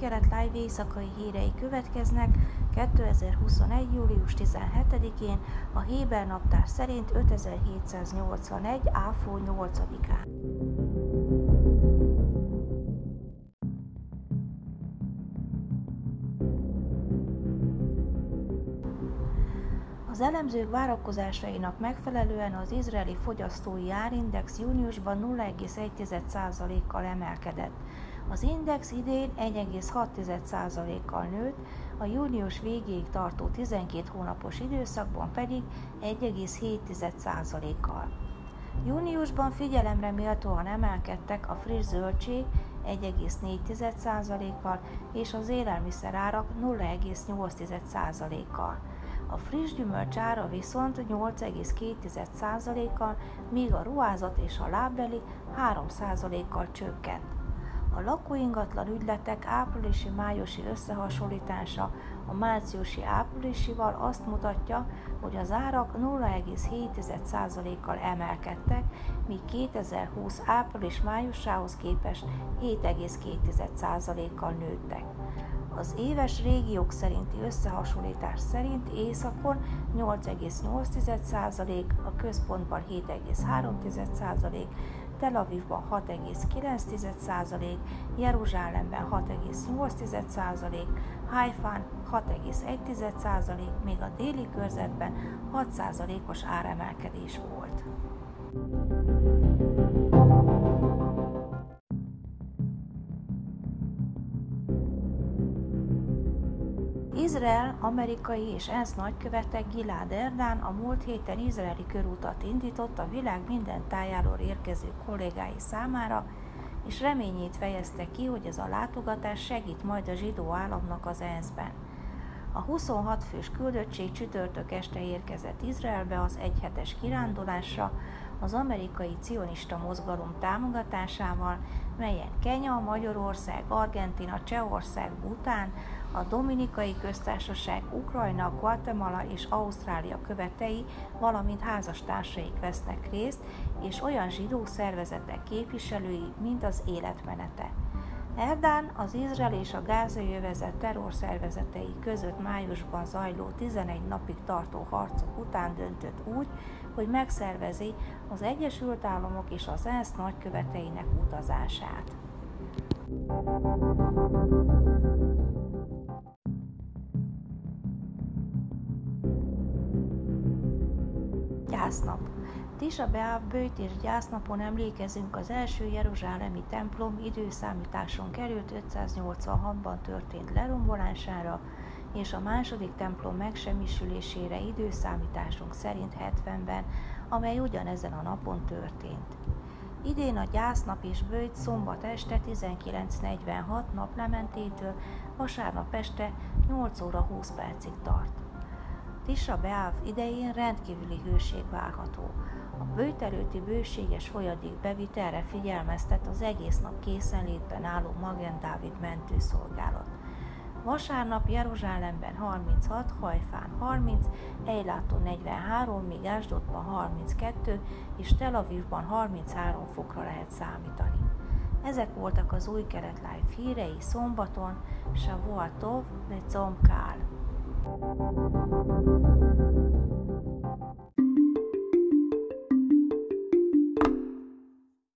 kelet live éjszakai hírei következnek 2021. július 17-én, a Héber naptár szerint 5781. áfó 8-án. Az elemzők várakozásainak megfelelően az izraeli fogyasztói árindex júniusban 0,1%-kal emelkedett. Az index idén 1,6%-kal nőtt, a június végéig tartó 12 hónapos időszakban pedig 1,7%-kal. Júniusban figyelemre méltóan emelkedtek a friss zöldség 1,4%-kal és az élelmiszerárak 0,8%-kal. A friss gyümölcs ára viszont 8,2%-kal, míg a ruházat és a lábbeli 3%-kal csökkent. A lakóingatlan ügyletek áprilisi-májusi összehasonlítása a márciusi áprilisival azt mutatja, hogy az árak 0,7%-kal emelkedtek, míg 2020 április-májusához képest 7,2%-kal nőttek. Az éves régiók szerinti összehasonlítás szerint északon 8,8%, a központban 7,3%, Tel Avivban 6,9%, Jeruzsálemben 6,8%, Haifán 6,1%, még a déli körzetben 6%-os áremelkedés volt. Izrael, amerikai és ENSZ nagykövete Gilad Erdán a múlt héten izraeli körútat indított a világ minden tájáról érkező kollégái számára, és reményét fejezte ki, hogy ez a látogatás segít majd a zsidó államnak az ENSZ-ben. A 26 fős küldöttség csütörtök este érkezett Izraelbe az egyhetes kirándulásra, az amerikai cionista mozgalom támogatásával, melyen Kenya, Magyarország, Argentina, Csehország, Bután, a Dominikai Köztársaság, Ukrajna, Guatemala és Ausztrália követei, valamint házastársaik vesznek részt, és olyan zsidó szervezetek képviselői, mint az életmenete. Erdán az Izrael és a gázai övezet terrorszervezetei között májusban zajló 11 napig tartó harcok után döntött úgy, hogy megszervezi az Egyesült Államok és az ENSZ nagyköveteinek utazását. Gyásznap Tisa Beáv bőjt és gyásznapon emlékezünk az első Jeruzsálemi templom időszámításon került 586-ban történt lerombolására, és a második templom megsemmisülésére időszámításunk szerint 70-ben, amely ugyanezen a napon történt. Idén a gyásznap és bőjt szombat este 19.46 naplementétől vasárnap este 8 óra 20 percig tart. Tisra Beáv idején rendkívüli hőség várható. A bőt előtti bőséges folyadék bevitelre figyelmeztet az egész nap készenlétben álló Magen Dávid mentőszolgálat. Vasárnap Jeruzsálemben 36, Hajfán 30, Eiláton 43, míg Ásdodban 32 és Tel Avivban 33 fokra lehet számítani. Ezek voltak az új kelet live hírei szombaton, Shavuatov, Lecom Thank you.